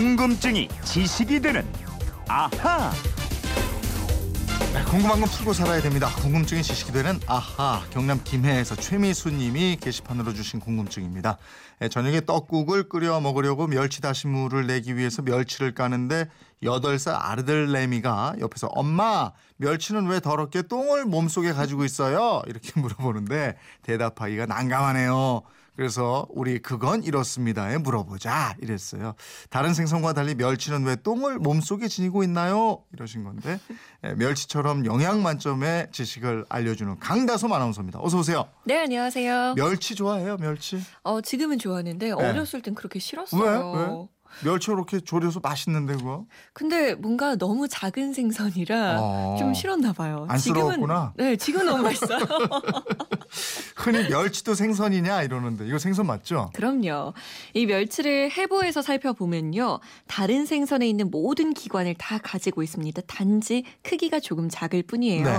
궁금증이 지식이 되는 아하. 네, 궁금한 건 풀고 살아야 됩니다. 궁금증이 지식이 되는 아하 경남 김해에서 최미수님이 게시판으로 주신 궁금증입니다. 네, 저녁에 떡국을 끓여 먹으려고 멸치 다시물을 내기 위해서 멸치를 까는데 8살 아르들레미가 옆에서 엄마 멸치는 왜 더럽게 똥을 몸속에 가지고 있어요? 이렇게 물어보는데 대답하기가 난감하네요. 그래서 우리 그건 이렇습니다에 물어보자 이랬어요. 다른 생선과 달리 멸치는 왜 똥을 몸속에 지니고 있나요? 이러신 건데 예, 멸치처럼 영양 만점의 지식을 알려주는 강다솜 아나운서입니다. 어서 오세요. 네, 안녕하세요. 멸치 좋아해요, 멸치? 어, 지금은 좋아하는데 어렸을 땐 그렇게 싫었어요. 왜? 왜? 멸치 이렇게 조려서 맛있는데 그거? 근데 뭔가 너무 작은 생선이라 어. 좀 싫었나 봐요. 안쓰러웠구나. 지금은 네, 지금 너무 맛있어요. 흔히 멸치도 생선이냐 이러는데 이거 생선 맞죠? 그럼요. 이 멸치를 해부해서 살펴보면요. 다른 생선에 있는 모든 기관을 다 가지고 있습니다. 단지 크기가 조금 작을 뿐이에요. 네.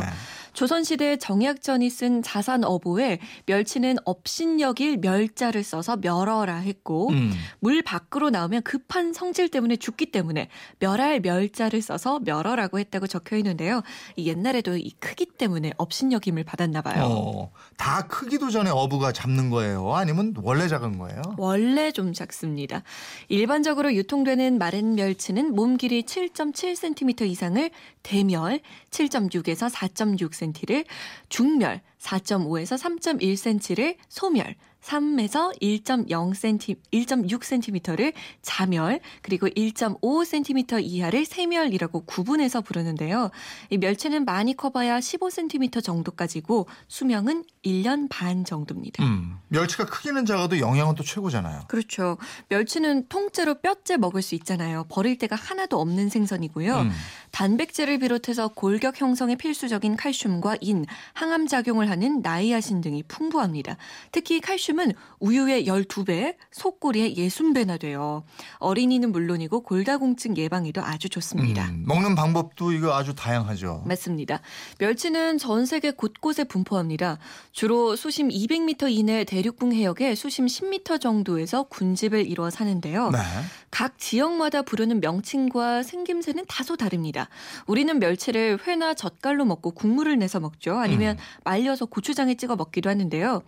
조선시대 정약전이 쓴 자산어보에 멸치는 업신여길 멸자를 써서 멸어라 했고 음. 물 밖으로 나오면 급한 성질 때문에 죽기 때문에 멸할 멸자를 써서 멸어라고 했다고 적혀 있는데요. 이 옛날에도 이 크기 때문에 업신여김을 받았나 봐요. 어, 다 크기도 전에 어부가 잡는 거예요? 아니면 원래 작은 거예요? 원래 좀 작습니다. 일반적으로 유통되는 마른 멸치는 몸 길이 7.7cm 이상을 대멸 7.6에서 4.6cm를 중멸 4.5에서 3.1cm를 소멸 3에서 1.0cm, 1.6cm를 자멸, 그리고 1.5cm 이하를 세멸이라고 구분해서 부르는데요. 이 멸치는 많이 커봐야 15cm 정도까지고 수명은 1년 반 정도입니다. 음. 멸치가 크기는 작아도 영양은 또 최고잖아요. 그렇죠. 멸치는 통째로 뼈째 먹을 수 있잖아요. 버릴 데가 하나도 없는 생선이고요. 음. 단백질을 비롯해서 골격 형성에 필수적인 칼슘과 인, 항암 작용을 하는 나이아신 등이 풍부합니다. 특히 칼슘은 우유의 12배, 속꼬리의 60배나 돼요. 어린이는 물론이고 골다공증 예방에도 아주 좋습니다. 음, 먹는 방법도 이거 아주 다양하죠. 맞습니다. 멸치는 전 세계 곳곳에 분포합니다. 주로 수심 200m 이내 대륙붕 해역에 수심 10m 정도에서 군집을 이루어 사는데요. 네. 각 지역마다 부르는 명칭과 생김새는 다소 다릅니다. 우리는 멸치를 회나 젓갈로 먹고 국물을 내서 먹죠. 아니면 말려서 고추장에 찍어 먹기도 하는데요.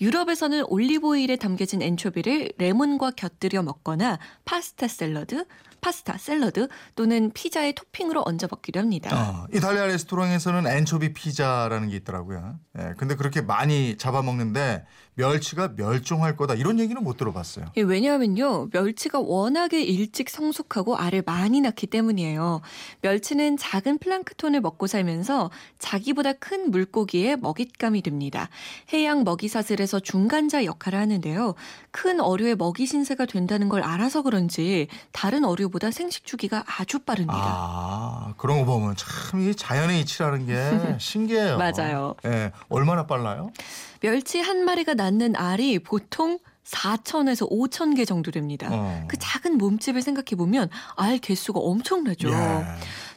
유럽에서는 올리브오일에 담겨진 엔초비를 레몬과 곁들여 먹거나 파스타 샐러드, 파스타 샐러드 또는 피자에 토핑으로 얹어 먹기도 합니다. 어, 이탈리아 레스토랑에서는 엔초비 피자라는 게 있더라고요. 예, 근데 그렇게 많이 잡아먹는데 멸치가 멸종할 거다 이런 얘기는 못 들어봤어요. 예, 왜냐하면요, 멸치가 워낙에 일찍 성숙하고 알을 많이 낳기 때문이에요. 멸치는 작은 플랑크톤을 먹고 살면서 자기보다 큰 물고기의 먹잇감이 됩니다. 해양 먹이 사슬에서 중간자 역할을 하는데요. 큰 어류의 먹이 신세가 된다는 걸 알아서 그런지 다른 어류보다 생식 주기가 아주 빠릅니다. 아 그런 거 보면 참 이 자연의 이치라는 게 신기해요. 맞아요. 예, 얼마나 빨라요? 멸치 한 마리가 낳는 알이 보통 4천에서 5천 개 정도 됩니다. 어. 그 작은 몸집을 생각해 보면 알 개수가 엄청나죠. 예.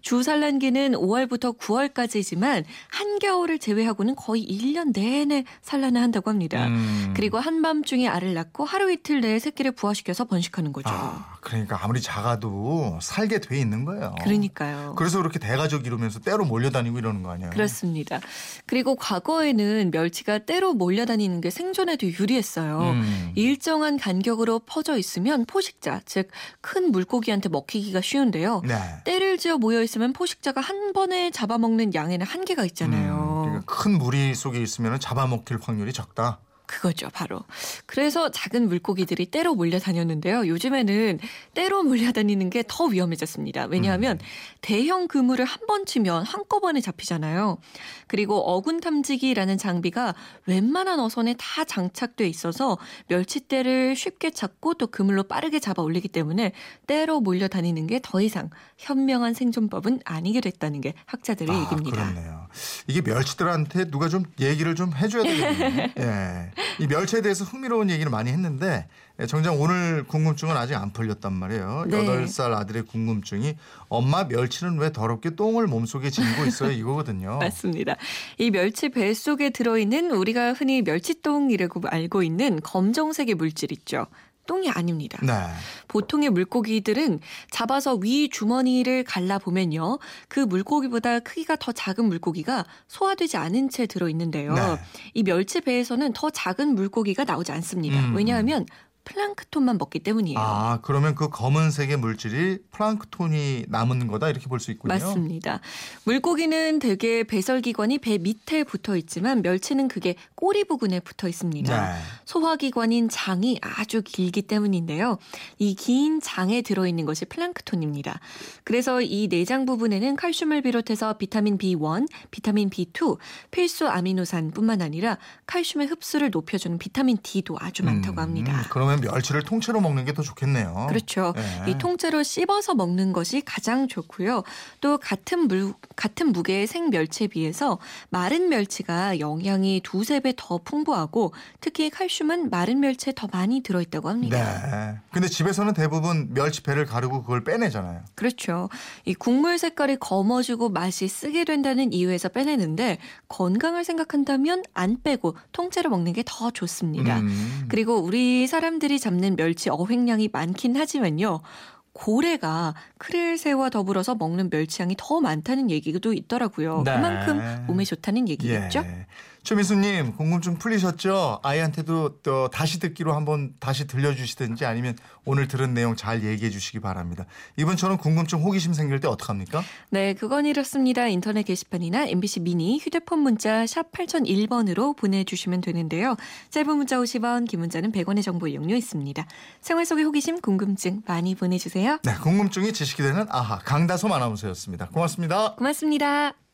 주 산란기는 5월부터 9월까지지만 한겨울을 제외하고는 거의 1년 내내 산란을 한다고 합니다. 음. 그리고 한밤중에 알을 낳고 하루 이틀 내에 새끼를 부화시켜서 번식하는 거죠. 아, 그러니까 아무리 작아도 살게 돼 있는 거예요. 그러니까요. 그래서 그렇게 대가족 이루면서 때로 몰려다니고 이러는 거 아니에요? 그렇습니다. 그리고 과거에는 멸치가 때로 몰려다니는 게 생존에도 유리했어요. 음. 일정한 간격으로 퍼져 있으면 포식자, 즉 큰 물고기한테 먹히기가 쉬운데요. 네. 때를 지어 모여 있 으면 포식자가 한 번에 잡아먹는 양에는 한계가 있잖아요. 음, 그러니까 큰 무리 속에 있으면 잡아먹힐 확률이 적다. 그거죠, 바로. 그래서 작은 물고기들이 때로 몰려다녔는데요. 요즘에는 때로 몰려다니는 게 더 위험해졌습니다. 왜냐하면 대형 그물을 한 번 치면 한꺼번에 잡히잖아요. 그리고 어군 탐지기라는 장비가 웬만한 어선에 다 장착돼 있어서 멸치떼를 쉽게 잡고 또 그물로 빠르게 잡아 올리기 때문에 때로 몰려다니는 게 더 이상 현명한 생존법은 아니게 됐다는 게 학자들의 아, 얘기입니다. 그렇네요. 이게 멸치들한테 누가 좀 얘기를 좀 해줘야 되겠네요. 예. 이 멸치에 대해서 흥미로운 얘기를 많이 했는데 예, 정작 오늘 궁금증은 아직 안 풀렸단 말이에요. 네. 여덟 살 아들의 궁금증이 엄마 멸치는 왜 더럽게 똥을 몸속에 지니고 있어요? 이거거든요. 맞습니다. 이 멸치 배 속에 들어있는 우리가 흔히 멸치똥이라고 알고 있는 검정색의 물질 있죠. 똥이 아닙니다. 네. 보통의 물고기들은 잡아서 위 주머니를 갈라 보면요. 그 물고기보다 크기가 더 작은 물고기가 소화되지 않은 채 들어 있는데요. 네. 이 멸치 배에서는 더 작은 물고기가 나오지 않습니다. 음. 왜냐하면 플랑크톤만 먹기 때문이에요. 아, 그러면 그 검은색의 물질이 플랑크톤이 남은 거다 이렇게 볼 수 있군요. 맞습니다. 물고기는 대개 배설기관이 배 밑에 붙어 있지만 멸치는 그게 꼬리 부근에 붙어 있습니다. 네. 소화기관인 장이 아주 길기 때문인데요. 이 긴 장에 들어 있는 것이 플랑크톤입니다. 그래서 이 내장 부분에는 칼슘을 비롯해서 비타민 B1, 비타민 B2, 필수 아미노산뿐만 아니라 칼슘의 흡수를 높여주는 비타민 D도 아주 많다고 합니다. 음, 그러면 멸치를 통째로 먹는 게 더 좋겠네요. 그렇죠. 네. 이 통째로 씹어서 먹는 것이 가장 좋고요. 또 같은 물 같은 무게의 생멸치에 비해서 마른 멸치가 영양이 두세 배 더 풍부하고 특히 칼슘은 마른 멸치에 더 많이 들어 있다고 합니다. 네. 근데 집에서는 대부분 멸치배를 가르고 그걸 빼내잖아요. 그렇죠. 이 국물 색깔이 검어지고 맛이 쓰게 된다는 이유에서 빼내는데 건강을 생각한다면 안 빼고 통째로 먹는 게 더 좋습니다. 음. 그리고 우리 사람들이 잡는 멸치 어획량이 많긴 하지만요. 고래가 크릴새와 더불어서 먹는 멸치향이 더 많다는 얘기도 있더라고요. 네. 그만큼 몸에 좋다는 얘기겠죠? 예. 최미수님 궁금증 풀리셨죠? 아이한테도 또 다시 듣기로 한번 다시 들려주시든지 아니면 오늘 들은 내용 잘 얘기해 주시기 바랍니다. 이번처럼 궁금증 호기심 생길 때 어떡합니까? 네, 그건 이렇습니다. 인터넷 게시판이나 MBC 미니 휴대폰 문자 샵 8001번으로 보내주시면 되는데요. 짧은 문자 50원, 긴 문자는 100원의 정보 이용료 있습니다. 생활 속의 호기심, 궁금증 많이 보내주세요. 네, 궁금증이 지식이 되는 아하 강다솜 아나운서였습니다. 고맙습니다. 고맙습니다.